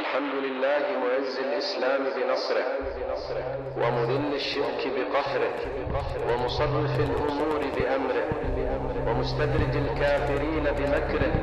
الحمد لله معز الإسلام بنصره ومذل الشرك بقهره ومصرف الأمور بأمره ومستدرج الكافرين بمكره.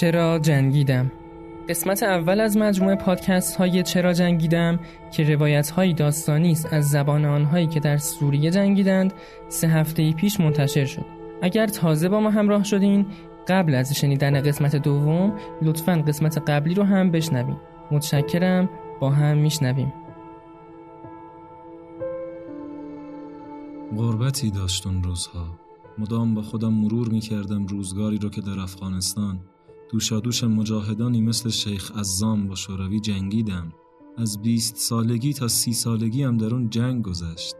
چرا جنگیدم؟ قسمت اول از مجموعه پادکست های چرا جنگیدم که روایت های داستانی است از زبان آنهایی که در سوریه جنگیدند سه هفته پیش منتشر شد. اگر تازه با ما همراه شدین قبل از شنیدن قسمت دوم لطفا قسمت قبلی رو هم بشنویم متشکرم با هم میشنویم. غربتی داشت اون روزها. مدام با خودم مرور می کردم روزگاری رو که در افغانستان دوشادوش مجاهدانی مثل شیخ عزام با شوروی جنگیدم از بیست سالگی تا سی سالگی هم در اون جنگ گذشت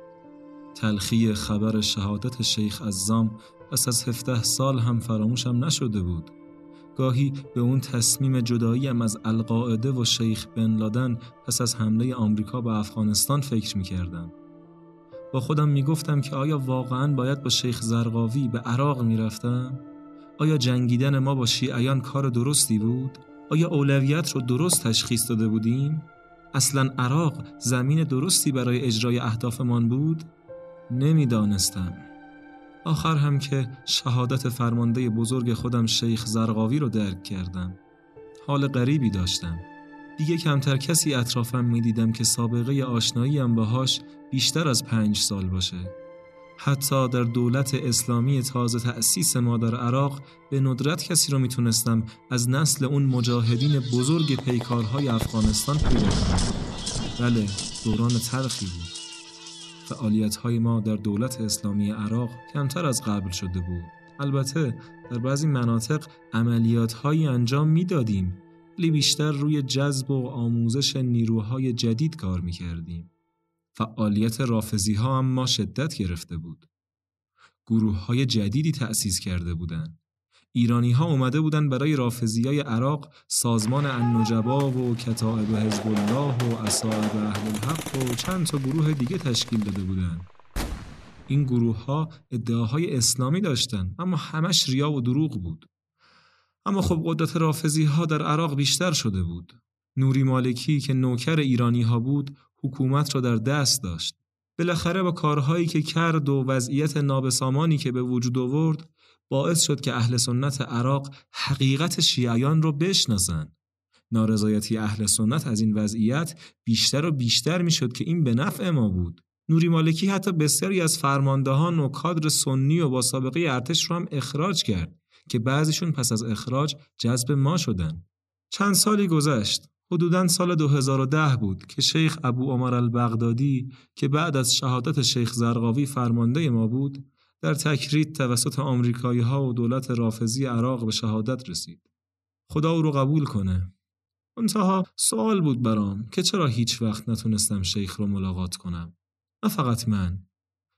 تلخی خبر شهادت شیخ عزام پس از هفته سال هم فراموشم نشده بود گاهی به اون تصمیم جداییم از القاعده و شیخ بن لادن پس از حمله آمریکا به افغانستان فکر می کردم. با خودم می گفتم که آیا واقعا باید با شیخ زرقاوی به عراق می رفتم؟ آیا جنگیدن ما با شیعیان کار درستی بود؟ آیا اولویت رو درست تشخیص داده بودیم؟ اصلا عراق زمین درستی برای اجرای اهدافمان بود؟ نمی‌دانستم. آخر هم که شهادت فرمانده بزرگ خودم شیخ زرقاوی رو درک کردم. حال غریبی داشتم. دیگه کمتر کسی اطرافم می‌دیدم که سابقه آشناییم باهاش بیشتر از پنج سال باشه. حتی در دولت اسلامی تازه تأسیس ما در عراق به ندرت کسی رو می‌تونستم از نسل اون مجاهدین بزرگ پیکارهای افغانستان پیدا کنم. بله دوران تلخی بود. فعالیت های ما در دولت اسلامی عراق کمتر از قبل شده بود. البته در بعضی مناطق عملیات هایی انجام می‌دادیم ولی بیشتر روی جذب و آموزش نیروهای جدید کار می کردیم. فعالیت رافزی ها ما شدت گرفته بود. گروه های جدیدی تأسیس کرده بودند. ایرانی ها اومده بودن برای رافزی های عراق سازمان النجبا و کتائب حزب الله و اصائب اهل الحق و چند تا گروه دیگه تشکیل داده بودند. این گروه ها ادعاهای اسلامی داشتند اما همش ریا و دروغ بود. اما خب قدرت رافزی ها در عراق بیشتر شده بود. نوری مالکی که نوکر ایرانی ها بود حکومت را در دست داشت. بالاخره با کارهایی که کرد و وضعیت نابسامانی که به وجود آورد باعث شد که اهل سنت عراق حقیقت شیعیان را بشناسند. نارضایتی اهل سنت از این وضعیت بیشتر و بیشتر می‌شد که این به نفع ما بود. نوری مالکی حتی بسیاری از فرماندهان و کادر سنی و با سابقه ارتش رو هم اخراج کرد که بعضیشون پس از اخراج جذب ما شدن. چند سالی گذشت. حدوداً سال 2010 بود که شیخ ابو عمر البغدادی که بعد از شهادت شیخ زرقاوی فرمانده ما بود در تکرید توسط آمریکایی ها و دولت رافضی عراق به شهادت رسید. خدا او رو قبول کنه. منتها سوال بود برام که چرا هیچ وقت نتونستم شیخ رو ملاقات کنم. نه فقط من.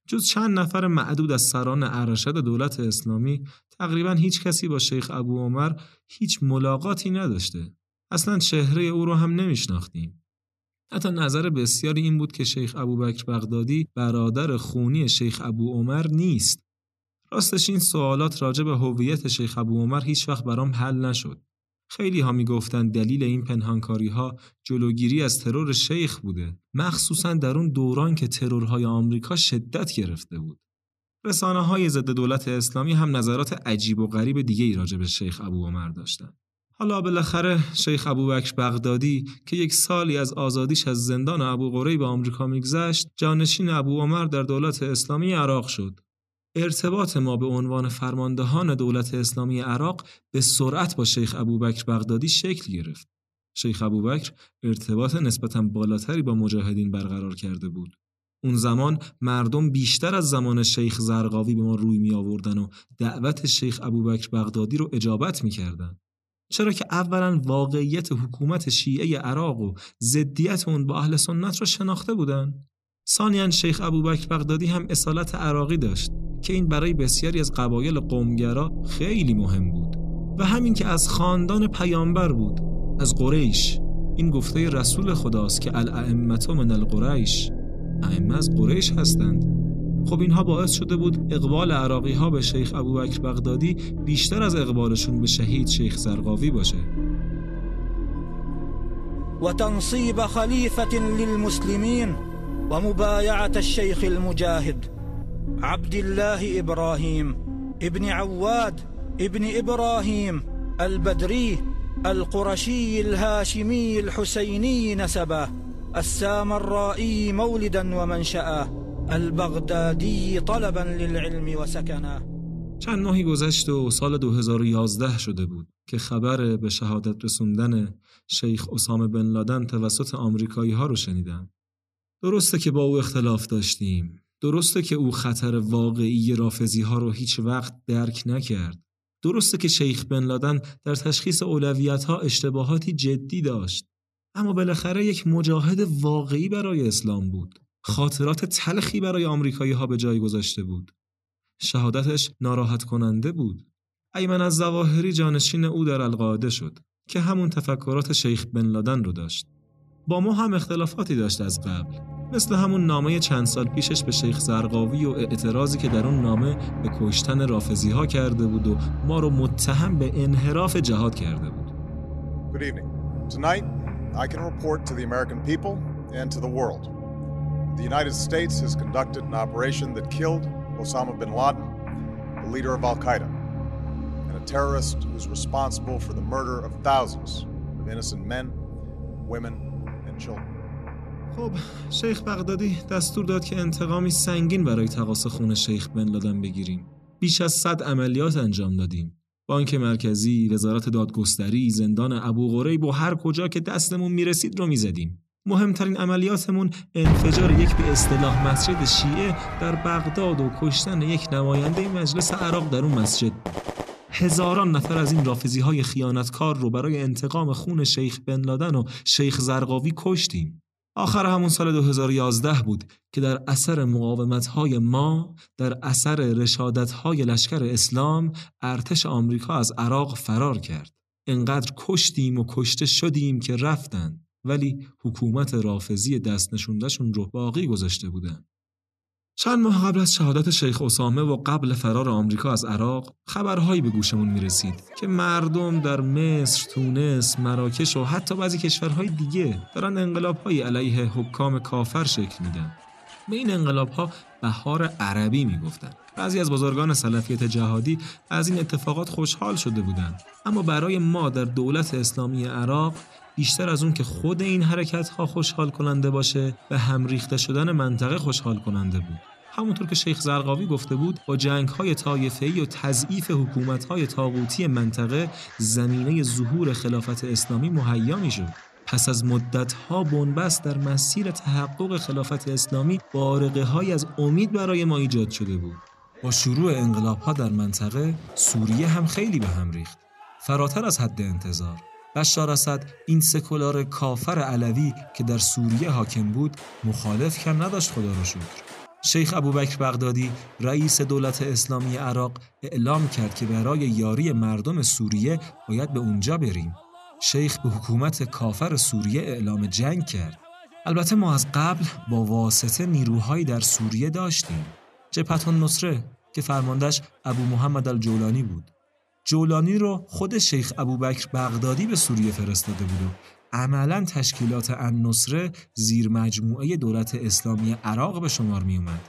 جز چند نفر معدود از سران ارشد دولت اسلامی تقریبا هیچ کسی با شیخ ابو عمر هیچ ملاقاتی نداشته. اصلا چهره او رو هم نمیشناختیم. حتی نظر بسیاری این بود که شیخ ابوبکر بغدادی برادر خونی شیخ ابو عمر نیست. راستش این سوالات راجع به هویت شیخ ابو عمر هیچ وقت برام حل نشد. خیلی ها می‌گفتن دلیل این پنهانکاری ها جلوگیری از ترور شیخ بوده مخصوصا در اون دوران که ترورهای آمریکا شدت گرفته بود رسانه های ضد دولت اسلامی هم نظرات عجیب و غریب دیگه ای راجع به شیخ ابو عمر داشتن حالا بالاخره شیخ ابوبکر بغدادی که یک سالی از آزادیش از زندان ابو غریب آمریکا میگذشت جانشین ابو عمر در دولت اسلامی عراق شد ارتباط ما به عنوان فرماندهان دولت اسلامی عراق به سرعت با شیخ ابوبکر بغدادی شکل گرفت. شیخ ابوبکر ارتباط نسبتا بالاتری با مجاهدین برقرار کرده بود. اون زمان مردم بیشتر از زمان شیخ زرقاوی به ما روی می آوردن و دعوت شیخ ابوبکر بغدادی رو اجابت می کردن. چرا که اولا واقعیت حکومت شیعه عراق و ضدیت اون با اهل سنت رو شناخته بودن؟ ثانیا شیخ ابوبکر بغدادی هم اصالت عراقی داشت که این برای بسیاری از قبایل قومگرا خیلی مهم بود و همین که از خاندان پیامبر بود از قریش. این گفته رسول خداست که الائمت من القریش. ائمه از قریش هستند. خب اینها باعث شده بود اقبال عراقی ها به شیخ ابوبکر بغدادی بیشتر از اقبالشون به شهید شیخ زرقاوی باشه. و تنصیب خلیفة للمسلمین و مبایعت الشیخ المجاهد عبد الله ابراهیم ابن عواد ابن ابراهیم البدری القرشي الهاشمي الحسيني نسبه السامرائي مولدا ومنشأه البغدادی طلبا للعلم و سکنه چند ماهی گذشت و سال 2011 شده بود که خبر به شهادت رسوندن شیخ اسامه بن لادن توسط آمریکایی ها رو شنیدم. درسته که با او اختلاف داشتیم. درسته که او خطر واقعی رافزی ها رو هیچ وقت درک نکرد. درسته که شیخ بن لادن در تشخیص اولویت ها اشتباهاتی جدی داشت. اما بالاخره یک مجاهد واقعی برای اسلام بود. خاطرات تلخی برای آمریکایی ها به جای گذاشته بود. شهادتش ناراحت کننده بود. ایمن از زواهری جانشین او در القاعده شد که همون تفکرات شیخ بن لادن رو داشت. با ما هم اختلافاتی داشت از قبل مثل همون نامه چند سال پیشش به شیخ زرقاوی و اعتراضی که در اون نامه به کشتن رافزی ها کرده بود و ما رو متهم به انحراف جهاد کرده بود. Good evening. Tonight, I can report to the American people and to the world The United States has conducted an operation that killed Osama bin Laden, the leader of Al Qaeda, and a terrorist who's responsible for the murder of thousands of innocent men, women, and children. خب شیخ بغدادی دستور داد که انتقامی سنگین برای تقاس خون شیخ بن لادن بگیریم. بیش از صد عملیات انجام دادیم. بانک مرکزی، وزارت دادگستری، زندان ابو غریب و هر کجا که دستمون می‌رسید رو می‌زدیم. مهمترین عملیاتمون انفجار یک به اصطلاح مسجد شیعه در بغداد و کشتن یک نماینده مجلس عراق در اون مسجد هزاران نفر از این رافزی های خیانتکار رو برای انتقام خون شیخ بن لادن و شیخ زرقاوی کشتیم. آخر همون سال 2011 بود که در اثر مقاومت های ما در اثر رشادت های لشکر اسلام ارتش آمریکا از عراق فرار کرد. انقدر کشتیم و کشته شدیم که رفتند. ولی حکومت رافضی دست نشوندهشون رو باقی گذاشته بودن. چند ماه قبل از شهادت شیخ اسامه و قبل فرار آمریکا از عراق خبرهایی به گوشمون می‌رسید که مردم در مصر، تونس، مراکش و حتی بعضی کشورهای دیگه دارن انقلابهایی علیه حکام کافر شکل میدن. به این انقلابها بهار عربی می‌گفتن. بعضی از بزرگان سلفیت جهادی از این اتفاقات خوشحال شده بودند اما برای ما در دولت اسلامی عراق بیشتر از اون که خود این حرکت ها خوشحال کننده باشه به هم ریخته شدن منطقه خوشحال کننده بود. همونطور که شیخ زرقاوی گفته بود با جنگ های طایفه‌ای و تضعیف حکومت های تاغوتی منطقه زمینه ظهور خلافت اسلامی مهیا می‌شد. پس از مدت ها بنبست در مسیر تحقق خلافت اسلامی بارقه های از امید برای ما ایجاد شده بود. با شروع انقلاب ها در منطقه سوریه هم خیلی به هم ریخت. فراتر از حد انتظار. بشار اسد این سکولار کافر علوی که در سوریه حاکم بود مخالف کم نداشت خدا رو شکر. شیخ ابوبکر بغدادی رئیس دولت اسلامی عراق اعلام کرد که برای یاری مردم سوریه باید به اونجا بریم. شیخ به حکومت کافر سوریه اعلام جنگ کرد. البته ما از قبل با واسطه نیروهایی در سوریه داشتیم. جبهت نصره که فرماندهش ابو محمد الجولانی بود. جولانی رو خود شیخ ابوبکر بغدادی به سوریه فرستاده بود و عملا تشکیلات النصره زیر مجموعه دولت اسلامی عراق به شمار می اومد.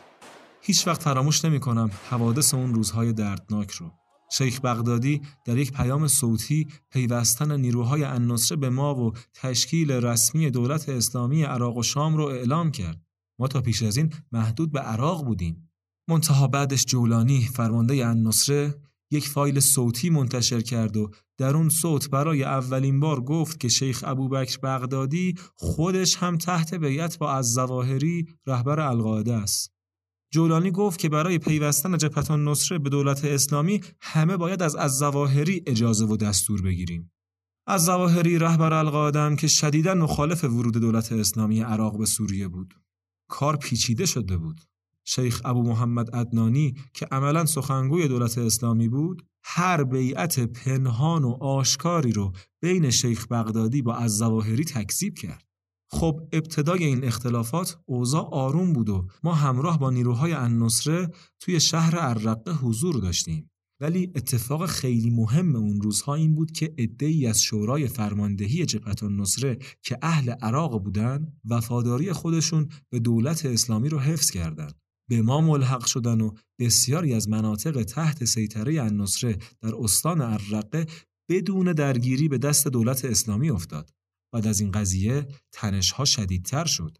هیچ وقت فراموش نمی کنم حوادث اون روزهای دردناک رو. شیخ بغدادی در یک پیام صوتی پیوستن نیروهای النصره به ما و تشکیل رسمی دولت اسلامی عراق و شام رو اعلام کرد. ما تا پیش از این محدود به عراق بودیم. منتها بعدش جولانی فرمانده النصره یک فایل صوتی منتشر کرد و در اون صوت برای اولین بار گفت که شیخ ابوبکر بغدادی خودش هم تحت بیعت با از زواهری رهبر القاعده است. جولانی گفت که برای پیوستن جبهتان نصره به دولت اسلامی همه باید از از زواهری اجازه و دستور بگیریم. از زواهری رهبر القاعده که شدیدا مخالف ورود دولت اسلامی عراق به سوریه بود. کار پیچیده شده بود شیخ ابو محمد ادنانی که عملا سخنگوی دولت اسلامی بود هر بیعت پنهان و آشکاری رو بین شیخ بغدادی با الزواهری تکذیب کرد خب ابتدای این اختلافات اوضاع آروم بود و ما همراه با نیروهای النصره توی شهر الرقه حضور داشتیم ولی اتفاق خیلی مهم اون روزها این بود که عده‌ای از شورای فرماندهی جبهت النصره که اهل عراق بودن وفاداری خودشون به دولت اسلامی رو حفظ کردند. به ما ملحق شدن و بسیاری از مناطق تحت سیطره النصره در استان الرقه بدون درگیری به دست دولت اسلامی افتاد. بعد از این قضیه تنشها شدیدتر شد.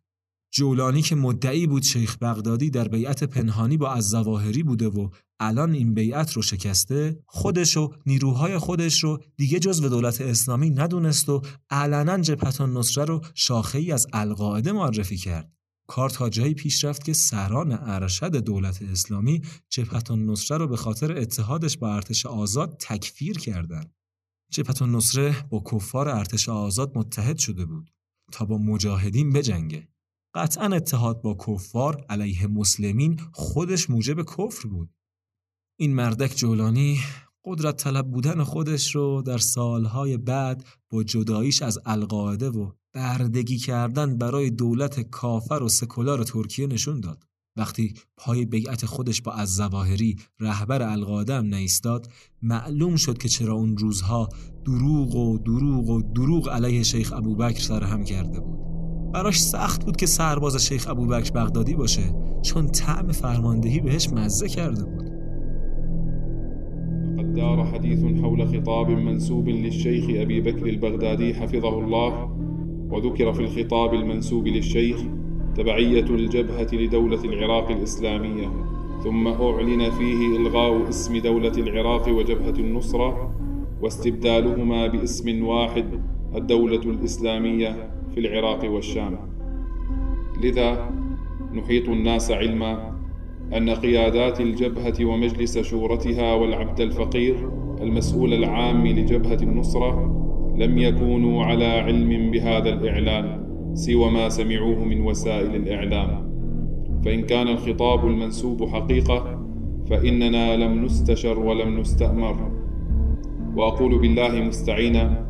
جولانی که مدعی بود شیخ بغدادی در بیعت پنهانی با از زواهری بوده و الان این بیعت رو شکسته خودش و نیروهای خودش رو دیگه جزو دولت اسلامی ندونست و علنا جبهت نصره رو شاخه ای از القاعده معرفی کرد کار تا جایی پیش رفت که سران ارشد دولت اسلامی جبهت نصره رو به خاطر اتحادش با ارتش آزاد تکفیر کردند. جبهت نصره با کفار ارتش آزاد متحد شده بود تا با مجاهدین بجنگه. قطعا اتحاد با کفار علیه مسلمین خودش موجب کفر بود. این مردک جولانی قدرت طلب بودن خودش رو در سالهای بعد با جداییش از القاعده و بردگی کردن برای دولت کافر و سکولار ترکیه نشون داد. وقتی پای بیعت خودش با از زواهری رهبر القاعده هم نیستاد معلوم شد که چرا اون روزها دروغ و دروغ و دروغ علیه شیخ ابوبکر سرهم کرده بود. براش سخت بود که سرباز شیخ ابوبکر بغدادی باشه چون طعم فرماندهی بهش مزه کرده بود. دار حديث حول خطاب منسوب للشيخ أبي بكر البغدادي حفظه الله وذكر في الخطاب المنسوب للشيخ تبعية الجبهة لدولة العراق الإسلامية ثم أعلن فيه إلغاء اسم دولة العراق وجبهة النصرة واستبدالهما باسم واحد الدولة الإسلامية في العراق والشام. لذا نحيط الناس علما أن قيادات الجبهة ومجلس شورتها والعبد الفقير المسؤول العام لجبهة النصرة لم يكونوا على علم بهذا الإعلان سوى ما سمعوه من وسائل الإعلام. فإن كان الخطاب المنسوب حقيقة فإننا لم نستشر ولم نستأمر. وأقول بالله مستعينا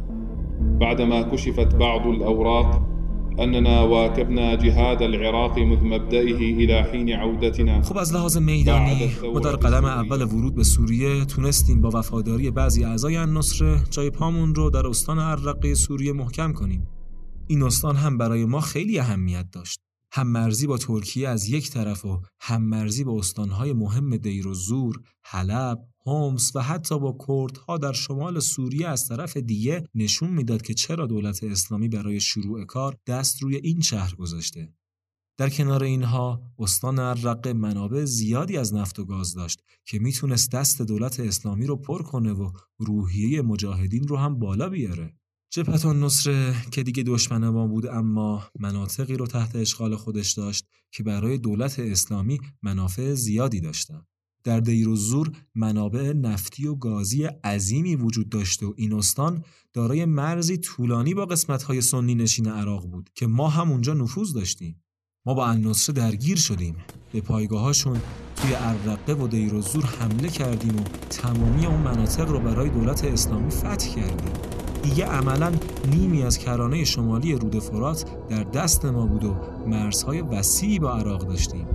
بعدما كشفت بعض الأوراق أننا واكبنا جهاد العراق مذ مبدئه إلى حين عودتنا. خب از لحاظ میدانی ما در قدم اول ورود به سوریه تونستیم با وفاداری بعضی اعضای النصره جای پامون رو در استان الرقه سوریه محکم کنیم. این استان هم برای ما خیلی اهمیت داشت. هم مرزی با ترکیه از یک طرف و هم مرزی با استانهای مهم دیر و زور، حلب، هومس و حتی با کردها در شمال سوریه از طرف دیگه نشون می‌داد که چرا دولت اسلامی برای شروع کار دست روی این شهر گذاشته. در کنار اینها استان الرقه منابع زیادی از نفت و گاز داشت که می‌تونست دست دولت اسلامی رو پر کنه و روحیه مجاهدین رو هم بالا بیاره. جبهت نصره که دیگه دشمن ما بود اما مناطقی رو تحت اشغال خودش داشت که برای دولت اسلامی منافع زیادی داشتن. در دیر و زور منابع نفتی و گازی عظیمی وجود داشته و این استان دارای مرزی طولانی با قسمت‌های سنی نشین عراق بود که ما هم اونجا نفوذ داشتیم. ما با النصره درگیر شدیم. به پایگاهاشون توی الرقه و دیر و زور حمله کردیم و تمامی اون مناطق رو برای دولت اسلامی فتح کردیم. دیگه عملا نیمی از کرانه شمالی رود فرات در دست ما بود و مرزهای وسیعی با عراق داشتیم.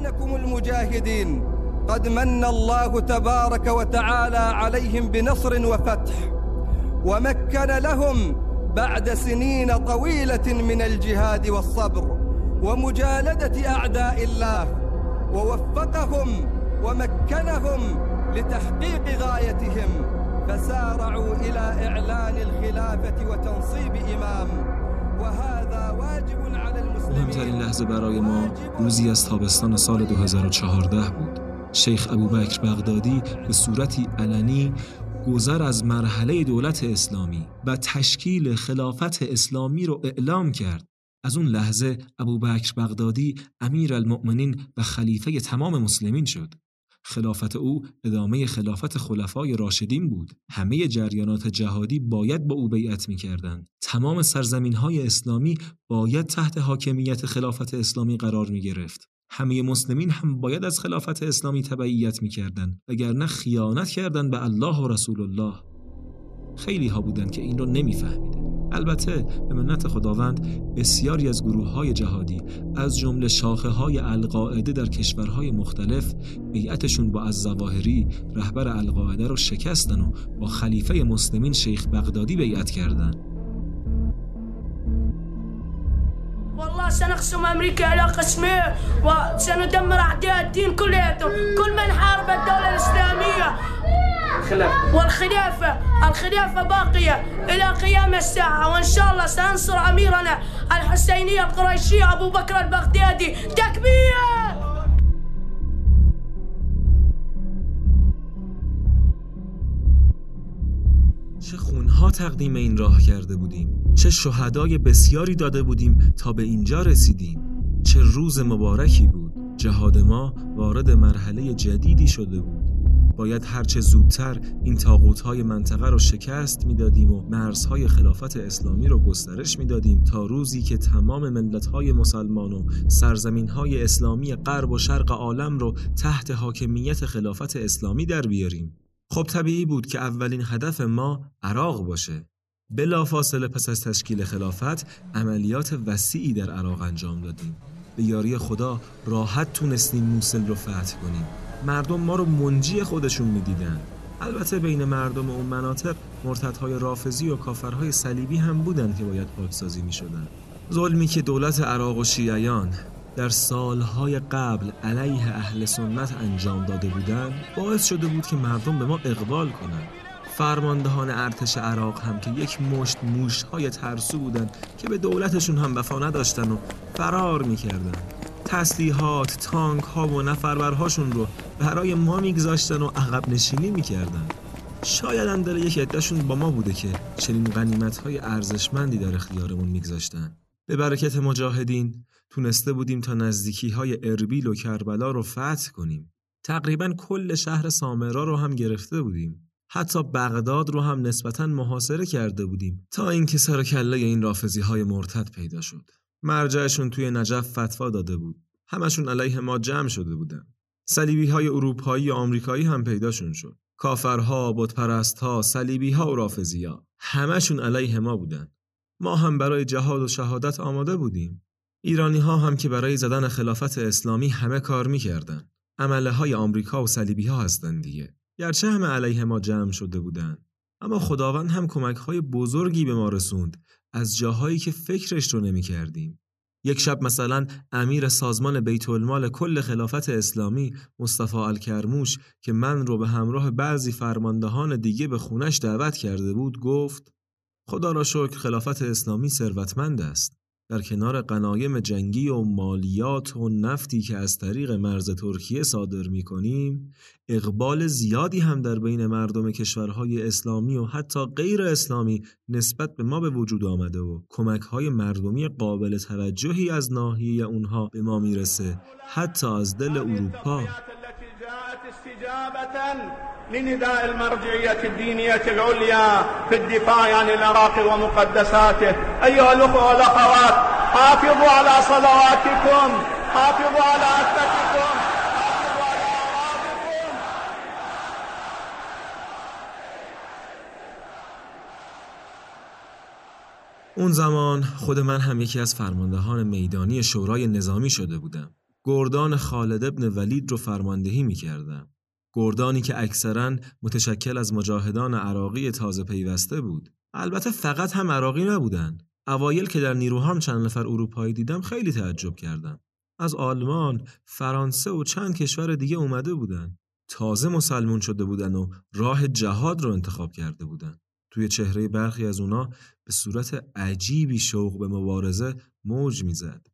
إخوانكم المجاهدين قد من الله تبارك وتعالى عليهم بنصر وفتح ومكن لهم بعد سنين طويلة من الجهاد والصبر ومجالدة أعداء الله ووفقهم ومكنهم لتحقيق غايتهم فسارعوا إلى إعلان الخلافة وتنصيب إمام. مهمترین لحظه برای ما روزی از تابستان سال 2014 بود. شیخ ابوبکر بغدادی به صورتی علنی گذر از مرحله دولت اسلامی و تشکیل خلافت اسلامی رو اعلام کرد. از اون لحظه ابوبکر بغدادی امیر المؤمنین و خلیفه تمام مسلمین شد. خلافت او ادامه خلافت خلفای راشدین بود. همه جریانات جهادی باید با او بیعت می‌کردند. تمام سرزمین های اسلامی باید تحت حاکمیت خلافت اسلامی قرار می گرفت. همه مسلمین هم باید از خلافت اسلامی تبعیت می‌کردند وگرنه خیانت کردند به الله و رسول الله خیلی ها بودند که این رو نمیفهمیدند البته به منت خداوند بسیاری از گروه های جهادی از جمله شاخه های القاعده در کشورهای مختلف بیعتشون با از زواهری رهبر القاعده رو شکستن و با خلیفه مسلمین شیخ بغدادی بیعت کردند. والله سنقسم امريكا الى قسمين وسندمر اعداء الدين كلياتهم كل خلافة. والخلافة الخلافة باقية إلى قيام الساعة وإن شاء الله سأنصر أميرنا الحسينية القريشية أبو بكر البغدادي. تكبير! چه خونها تقدیم این راه کرده بودیم؟ چه شهدای بسیاری داده بودیم تا به اینجا رسیدیم؟ چه روز مبارکی بود؟ جهاد ما وارد مرحله جدیدی شده بود. باید هرچه زودتر این تاغوتهای منطقه رو شکست می‌دادیم و مرزهای خلافت اسلامی رو گسترش می‌دادیم تا روزی که تمام ملتهای مسلمان و سرزمینهای اسلامی غرب و شرق عالم رو تحت حاکمیت خلافت اسلامی در بیاریم. خب طبیعی بود که اولین هدف ما عراق باشه. بلا فاصله پس از تشکیل خلافت عملیات وسیعی در عراق انجام دادیم. به یاری خدا راحت تونستیم موسل رو فتح کنیم. مردم ما رو منجی خودشون می‌دیدن. البته بین مردم اون مناطق مرتدهای رافزی و کافرهای صلیبی هم بودن که باید پاکسازی می شدن. ظلمی که دولت عراق و شیعیان در سالهای قبل علیه اهل سنت انجام داده بودند باعث شده بود که مردم به ما اقبال کنند. فرماندهان ارتش عراق هم که یک مشت موش های ترسو بودند که به دولتشون هم وفا نداشتن و فرار می‌کردن تسلیحات، تانک ها و نفربرهاشون رو برای ما میگذاشتن و عقب نشینی می‌کردن. شاید اندر یک عدهشون با ما بوده که چنین غنیمت های ارزشمندی در اختیارمون میگذاشتن. به برکت مجاهدین تونسته بودیم تا نزدیکی های اربیل و کربلا رو فتح کنیم. تقریبا کل شهر سامرا رو هم گرفته بودیم. حتی بغداد رو هم نسبتا محاصره کرده بودیم تا اینکه سر کله این رافزی های مرتد پیدا شد. مرجعشون توی نجف فتوا داده بود. همشون علیه ما جمع شده بودن. صلیبی های اروپایی و آمریکایی هم پیداشون شد. کافرها، بتپرستها، صلیبی ها و رافزی ها همشون علیه ما بودن. ما هم برای جهاد و شهادت آماده بودیم. ایرانی ها هم که برای زدن خلافت اسلامی همه کار می‌کردن. عمله های آمریکا و صلیبی ها هستن دیگه. گرچه همه علیه ما جمع شده بودن. اما خداوند هم کمک های بزرگی به ما رسوند از جاهایی که فکرش رو نمی کردیم. یک شب مثلا امیر سازمان بیت المال کل خلافت اسلامی مصطفی الکرموش که من رو به همراه بعضی فرماندهان دیگه به خونش دعوت کرده بود گفت خدا را شکر خلافت اسلامی ثروتمند است. در کنار قنایم جنگی و مالیات و نفتی که از طریق مرز ترکیه صادر می کنیم اقبال زیادی هم در بین مردم کشورهای اسلامی و حتی غیر اسلامی نسبت به ما به وجود آمده و کمک های مردمی قابل توجهی از ناحیه اونها به ما می‌رسه حتی از دل اروپا. لنداء المرجعية الدينية العليا في الدفاع عن العراق ومقدساته أيها الأخوة والأخوات حافظوا على صلواتكم حافظوا على أسلتكم اون زمان خود من هم یکی از فرماندهان میدانی شورای نظامی شده بودم. گردان خالد ابن ولید رو فرماندهی می کردم. گردانی که اکثرا متشکل از مجاهدان عراقی تازه پیوسته بود. البته فقط هم عراقی نبودن اوایل که در نیروهام چند نفر اروپایی دیدم خیلی تعجب کردم. از آلمان، فرانسه و چند کشور دیگه اومده بودن تازه مسلمون شده بودن و راه جهاد رو انتخاب کرده بودن توی چهره برخی از اونا به صورت عجیبی شوق به مبارزه موج می‌زد.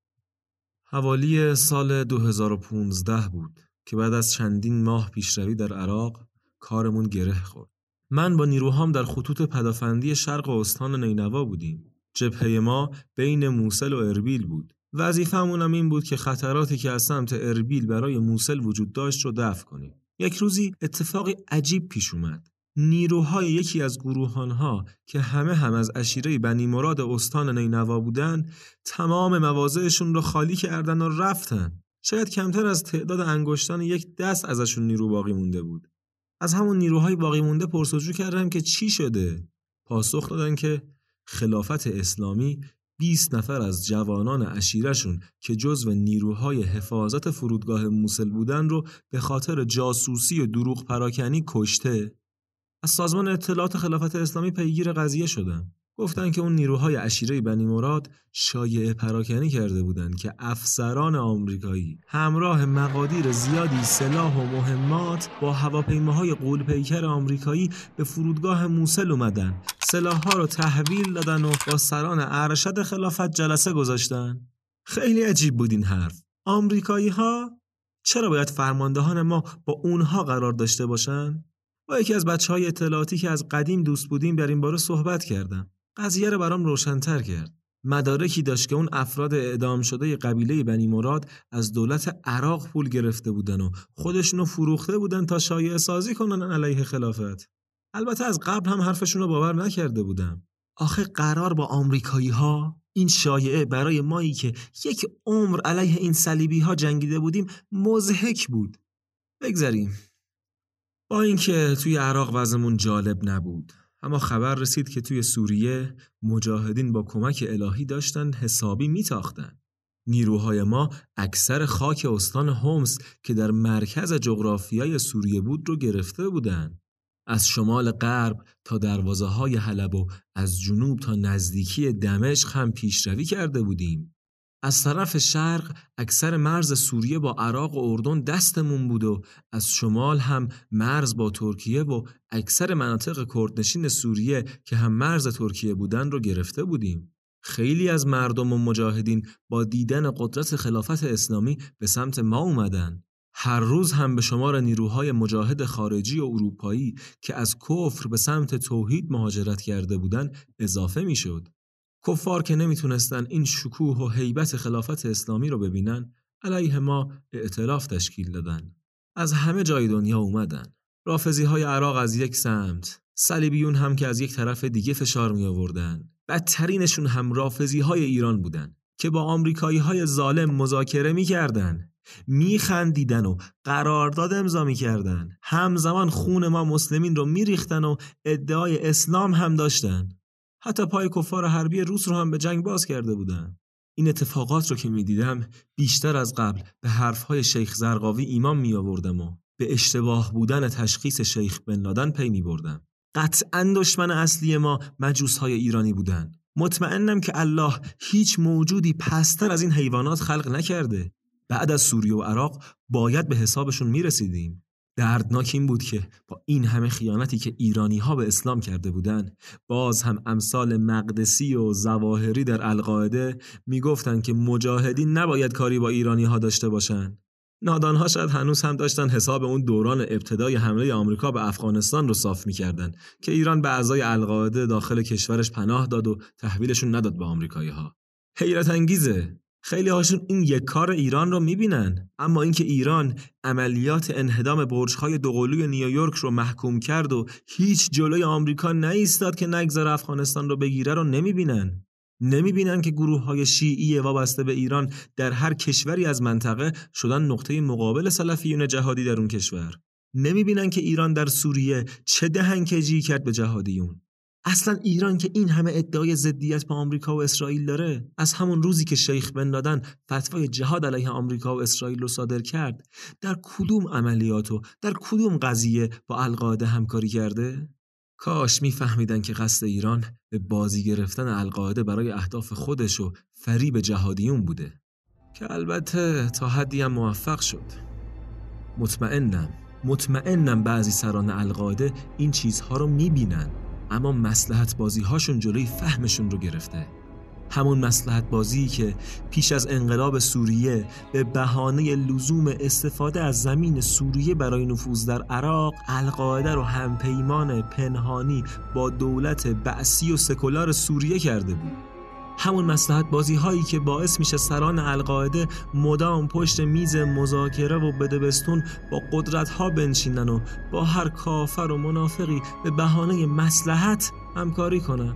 حوالی سال 2015 بود. که بعد از چندین ماه پیشروی در عراق کارمون گره خورد. من با نیروهام در خطوط پدافندی شرق و استان نینوا بودیم. جبهه ما بین موسل و اربیل بود. وظیفه‌مون هم این بود که خطراتی که از سمت اربیل برای موسل وجود داشت رو دفع کنیم. یک روزی اتفاقی عجیب پیش اومد. نیروهای یکی از گروهانها که همه هم از اشیره بنی مراد استان نینوا بودن تمام مواضعشون رو خالی کردن و رفتن. شاید کمتر از تعداد انگشتان یک دست ازشون نیرو باقی مونده بود. از همون نیروهای باقی مونده پرسجو کردم که چی شده؟ پاسخ دادن که خلافت اسلامی 20 نفر از جوانان اشیرشون که جزو نیروهای حفاظت فرودگاه موسل بودن رو به خاطر جاسوسی و دروغ پراکنی کشته از سازمان اطلاعات خلافت اسلامی پیگیر قضیه شدن گفتن که اون نیروهای اشیره بنی مراد شایعه پراکنی کرده بودند که افسران آمریکایی همراه مقادیر زیادی سلاح و مهمات با هواپیماهای قولپیکر آمریکایی به فرودگاه موسل اومدن سلاحها رو تحویل دادن و با سران ارشد خلافت جلسه گذاشتن خیلی عجیب بود این حرف آمریکایی ها چرا باید فرماندهان ما با اونها قرار داشته باشن؟ با یکی از بچه های اطلاعاتی که از قدیم دوست بودیم در این باره صحبت کردم. قضیه رو برام روشنتر کرد. مدارکی داشت که اون افراد اعدام شده قبیله بنی مراد از دولت عراق پول گرفته بودن و خودشونو فروخته بودن تا شایعه سازی کنن علیه خلافت. البته از قبل هم حرفشون رو باور نکرده بودم. آخه قرار با آمریکایی ها این شایعه برای مایی که یک عمر علیه این صلیبی ها جنگیده بودیم مزهک بود. بگذریم. با اینکه توی عراق وضعمون جالب نبود اما خبر رسید که توی سوریه مجاهدین با کمک الهی داشتن حسابی میتاختن. نیروهای ما اکثر خاک استان هومس که در مرکز جغرافیای سوریه بود رو گرفته بودند. از شمال غرب تا دروازه های حلب و از جنوب تا نزدیکی دمشق هم پیشروی کرده بودیم. از طرف شرق اکثر مرز سوریه با عراق و اردن دستمون بود و از شمال هم مرز با ترکیه و اکثر مناطق کردنشین سوریه که هم مرز ترکیه بودن رو گرفته بودیم. خیلی از مردم و مجاهدین با دیدن قدرت خلافت اسلامی به سمت ما اومدن. هر روز هم به شمار نیروهای مجاهد خارجی و اروپایی که از کفر به سمت توحید مهاجرت کرده بودند اضافه می‌شد. کفار که نمی‌تونستن این شکوه و حیبت خلافت اسلامی رو ببینن علیه ما اعتلاف تشکیل دادن. از همه جای دنیا اومدن. رافزی های عراق از یک سمت، صلیبیون هم که از یک طرف دیگه فشار می آوردن. بدترینشون هم رافزی های ایران بودن که با آمریکایی های ظالم مذاکره می کردن. می خندیدن و قرارداد امضا می کردن. همزمان خون ما مسلمین رو می ریختن و ادعای اسلام هم داشتن. حتی پای کفار حربی روس رو هم به جنگ باز کرده بودن. این اتفاقات رو که می‌دیدم بیشتر از قبل به حرفهای شیخ زرقاوی ایمان می آوردم و به اشتباه بودن تشخیص شیخ بن لادن پی می بردم. قطعا دشمن اصلی ما مجوس های ایرانی بودن. مطمئنم که الله هیچ موجودی پستر از این حیوانات خلق نکرده. بعد از سوریه و عراق باید به حسابشون می رسیدیم. دردناک این بود که با این همه خیانتی که ایرانی ها به اسلام کرده بودند باز هم امثال مقدسی و زواهری در القاعده می‌گفتند که مجاهدین نباید کاری با ایرانی ها داشته باشند. نادانها شاید هنوز هم داشتن حساب اون دوران ابتدای حمله آمریکا به افغانستان رو صاف می‌کردن که ایران به اعضای القاعده داخل کشورش پناه داد و تحویلشون نداد به آمریکایی ها حیرت انگیزه! خیلی هاشون این یک کار ایران رو می‌بینن. اما اینکه ایران عملیات انهدام برج‌های دوقلوی نیویورک رو محکوم کرد و هیچ جلوی آمریکا نایستاد که نگذار افغانستان رو بگیره رو نمی‌بینن. نمی‌بینن که گروه های شیعی وابسته به ایران در هر کشوری از منطقه شدن نقطه مقابل سلفیون جهادی در اون کشور. نمی‌بینن که ایران در سوریه چه دهنکجی کرد به جهادیون. اصلا ایران که این همه ادعای ضدیت با آمریکا و اسرائیل داره از همون روزی که شیخ بن لادن فتوای جهاد علیه آمریکا و اسرائیل رو صادر کرد در کدوم عملیات و در کدوم قضیه با القاعده همکاری کرده؟ کاش میفهمیدن که قصد ایران به بازی گرفتن القاعده برای اهداف خودش و فریب جهادیون بوده. که البته تا حدی هم موفق شد. مطمئنم مطمئنم بعضی سران القاعده این چیزها رو می‌بینن. اما مسلحت بازی هاشون جلوی فهمشون رو گرفته. همون مسلحت بازی که پیش از انقلاب سوریه به بهانه لزوم استفاده از زمین سوریه برای نفوذ در عراق القاعده رو همپیمان پنهانی با دولت بعثی و سکولار سوریه کرده بود. همون مسلحت بازی هایی که باعث میشه سران القاعده مدام پشت میز مذاکره و بدبستون با قدرت ها بنشینن و با هر کافر و منافقی به بهانه مسلحت همکاری کنن.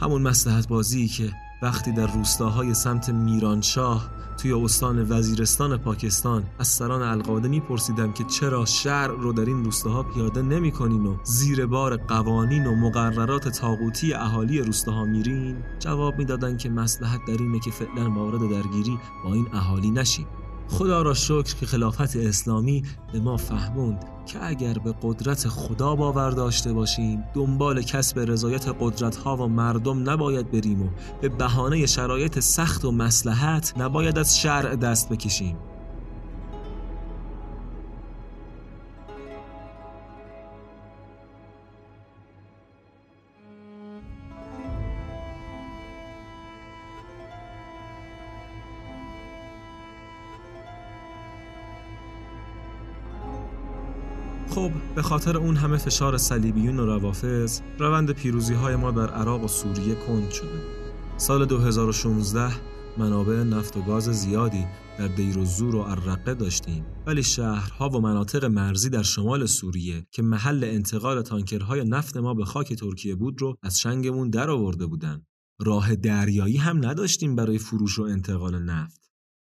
همون مسلحت بازی که وقتی در روستاهای سمت میرانشاه توی استان وزیرستان پاکستان از سران القاعده میپرسیدم که چرا شهر رو در این روستاها پیاده نمی‌کنین و زیر بار قوانین و مقررات تاغوتی اهالی روستاها میرین؟ جواب می‌دادن که مسلحت در اینه که فعلا وارد درگیری با این اهالی نشیم خدا را شکر که خلافت اسلامی به ما فهموند که اگر به قدرت خدا باور داشته باشیم دنبال کسب رضایت قدرت ها و مردم نباید بریم و به بهانه شرایط سخت و مسلحت نباید از شرع دست بکشیم. خب به خاطر اون همه فشار صلیبیون و روافظ روند پیروزی های ما در عراق و سوریه کند شده. سال 2016 منابع نفت و گاز زیادی در دیر و زور و عرقه داشتیم. ولی شهرها و مناطق مرزی در شمال سوریه که محل انتقال تانکرهای نفت ما به خاک ترکیه بود رو از شنگمون در آورده بودن. راه دریایی هم نداشتیم برای فروش و انتقال نفت.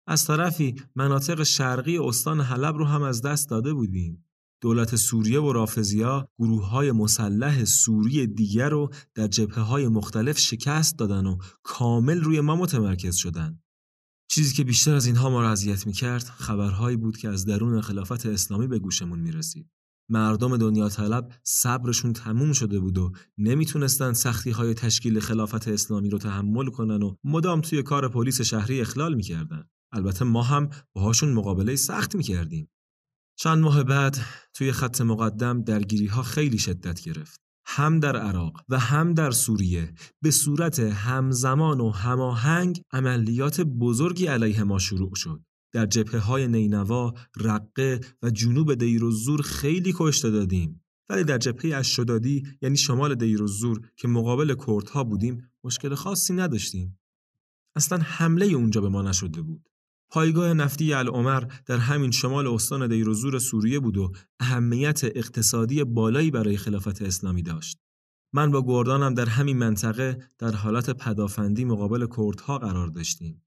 از طرفی مناطق شرقی استان حلب رو هم از دست داده بودیم. دولت سوریه و رافضیا گروه های مسلح سوری دیگر رو در جبهه های مختلف شکست دادن و کامل روی ما متمرکز شدن. چیزی که بیشتر از اینها ما را اذیت می‌کرد خبرهایی بود که از درون خلافت اسلامی به گوشمون می‌رسید. مردم دنیا طلب صبرشون تموم شده بود و نمی‌تونستن سختی های تشکیل خلافت اسلامی رو تحمل کنن و مدام توی کار پلیس شهری اخلال می‌کردن. البته ما هم باهاشون مقابله سخت می‌کردیم. چند ماه بعد توی خط مقدم درگیری ها خیلی شدت گرفت. هم در عراق و هم در سوریه به صورت همزمان و هماهنگ عملیات بزرگی علیه ما شروع شد. در جبهه های نینوا، رقه و جنوب دیر و زور خیلی کشته دادیم. ولی در جبهه اشدادی یعنی شمال دیر و زور که مقابل کردها بودیم مشکل خاصی نداشتیم. اصلا حمله اونجا به ما نشده بود. پایگاه نفتی العمر در همین شمال استان دیروزور سوریه بود و اهمیت اقتصادی بالایی برای خلافت اسلامی داشت. من با گردانم در همین منطقه در حالت پدافندی مقابل کردها قرار داشتیم.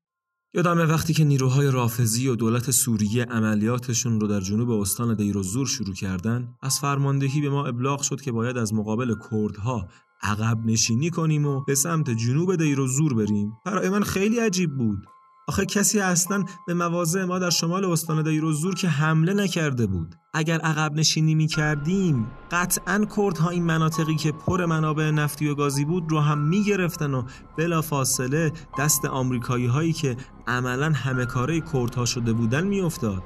یادم وقتی که نیروهای رافضی و دولت سوریه عملیاتشون رو در جنوب استان دیروزور شروع کردن از فرماندهی به ما ابلاغ شد که باید از مقابل کردها عقب نشینی کنیم و به سمت جنوب دیروزور بریم برای من خیلی عجیب بود آخه کسی اصلا به مواضع ما در شمال استان دیروزور که حمله نکرده بود اگر عقب نشینی می کردیم قطعا کردها این مناطقی که پر منابع نفتی و گازی بود رو هم می گرفتن و بلا فاصله دست آمریکایی هایی که عملا همه کاره کردها شده بودن می افتاد.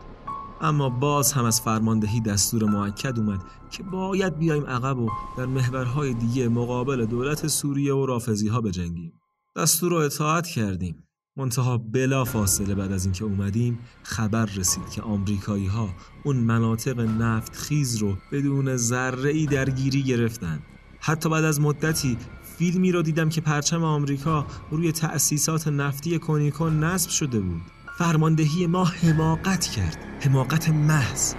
اما باز هم از فرماندهی دستور معکد اومد که باید بیایم عقب و در محورهای دیگه مقابل دولت سوریه و رافضی ها بجنگیم. دستور رو اطاعت کردیم. منتها بلا فاصله بعد از اینکه اومدیم خبر رسید که آمریکایی ها اون مناطق نفت خیز رو بدون ذره ای درگیری گرفتن. حتی بعد از مدتی فیلمی رو دیدم که پرچم آمریکا روی تأسیسات نفتی کنیکون نصب شده بود. فرماندهی ما حماقت کرد. حماقت محض.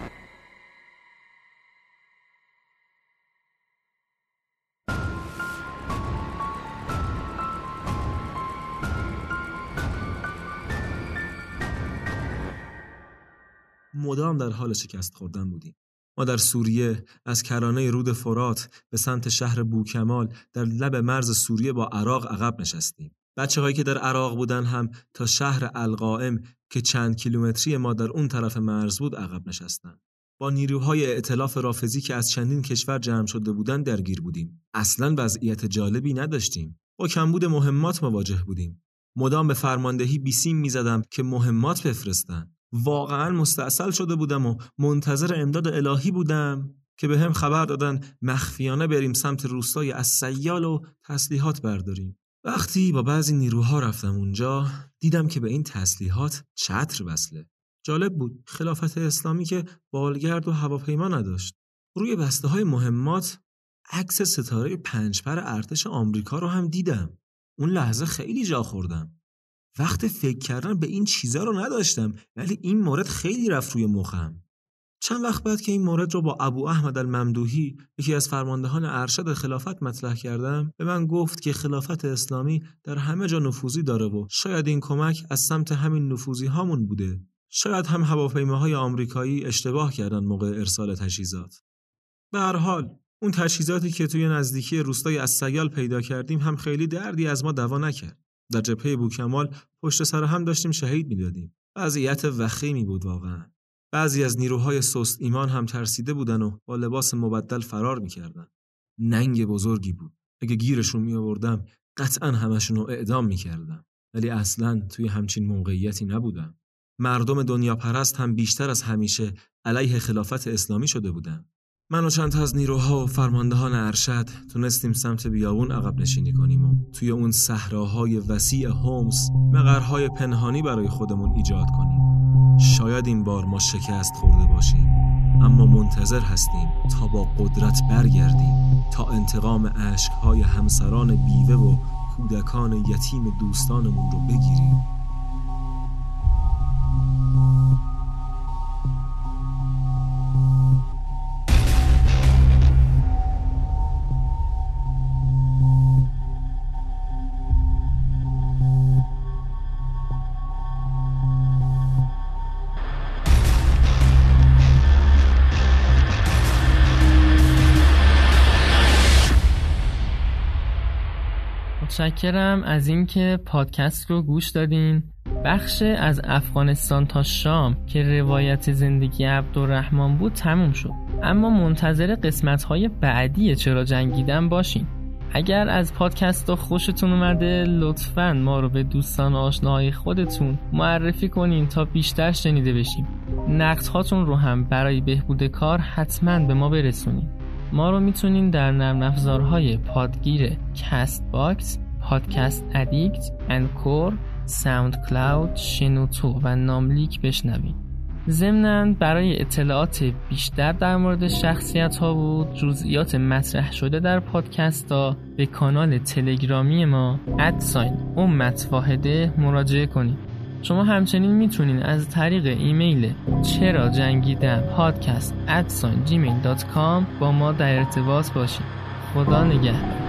مدام در حال شکست خوردن بودیم. ما در سوریه از کرانه رود فرات به سمت شهر بوکمال در لب مرز سوریه با عراق عقب نشستیم. بچه هایی که در عراق بودن هم تا شهر القائم که چند کیلومتری ما در اون طرف مرز بود عقب نشستن. با نیروهای ائتلاف رافضی که از چندین کشور جمع شده بودن درگیر بودیم. اصلا وضعیت جالبی نداشتیم. با کمبود مهمات مواجه بودیم. مدام به فرماندهی بیسیم می‌زدم که مهمات بفرستن. واقعا مستاصل شده بودم و منتظر امداد الهی بودم که به هم خبر دادن مخفیانه بریم سمت روستای از سیال و تسلیحات برداریم. وقتی با بعضی نیروها رفتم اونجا دیدم که به این تسلیحات چتر وصله. جالب بود خلافت اسلامی که بالگرد و هواپیما نداشت. روی بسته های مهمات عکس ستاره پنجپر ارتش آمریکا رو هم دیدم. اون لحظه خیلی جا خوردم. وقت فکر کردن به این چیزا رو نداشتم ولی این مورد خیلی رفت روی مخم. چند وقت بعد که این مورد رو با ابو احمد الممدوحی یکی از فرماندهان ارشد خلافت مطرح کردم به من گفت که خلافت اسلامی در همه جا نفوذی داره و شاید این کمک از سمت همین نفوذی هامون بوده. شاید هم هواپیماهای آمریکایی اشتباه کردن موقع ارسال تجهیزات. به هر حال اون تجهیزاتی که توی نزدیکی روستای از پیدا کردیم هم خیلی دردی از ما دوا نکرد. در جبهه بوکمال پشت سر هم داشتیم شهید می‌دادیم. وضعیت وخیمی بود واقعا. بعضی از نیروهای سست ایمان هم ترسیده بودن و با لباس مبدل فرار می‌کردن. ننگ بزرگی بود. اگه گیرشون می آوردم قطعا همشون رو اعدام می‌کردم. ولی اصلا توی همچین موقعیتی نبودم. مردم دنیا پرست هم بیشتر از همیشه علیه خلافت اسلامی شده بودن. من و چند از نیروها و فرماندهان ارشد تونستیم سمت بیابون عقب نشینی کنیم و توی اون صحراهای وسیع هومس مقرهای پنهانی برای خودمون ایجاد کنیم. شاید این بار ما شکست خورده باشیم اما منتظر هستیم تا با قدرت برگردیم تا انتقام عشقهای همسران بیوه و کودکان یتیم دوستانمون رو بگیریم. متشکرم از اینکه پادکست رو گوش دادین. بخش از افغانستان تا شام که روایت زندگی عبدالرحمن بود تموم شد. اما منتظر قسمت های بعدی چرا جنگیدن باشین. اگر از پادکست خوشتون اومده لطفا ما رو به دوستان آشناهای خودتون معرفی کنین تا بیشتر شنیده بشیم. نقد هاتون رو هم برای بهبود کار حتما به ما برسونین. ما رو می‌تونین در نرم افزارهای پادگیر Castbox Podcast Addict، Anchor، SoundCloud، شنوتو و ناملیک بشنوید. ضمنا برای اطلاعات بیشتر در مورد شخصیت ها و جزئیات مطرح شده در پادکست ها به کانال تلگرامی ما at sign امت واحده مراجعه کنید. شما همچنین می‌تونید از طریق ایمیل چرا جنگیدم پادکست ادساین جیمیل با ما در ارتباط باشید. خدا نگهدار.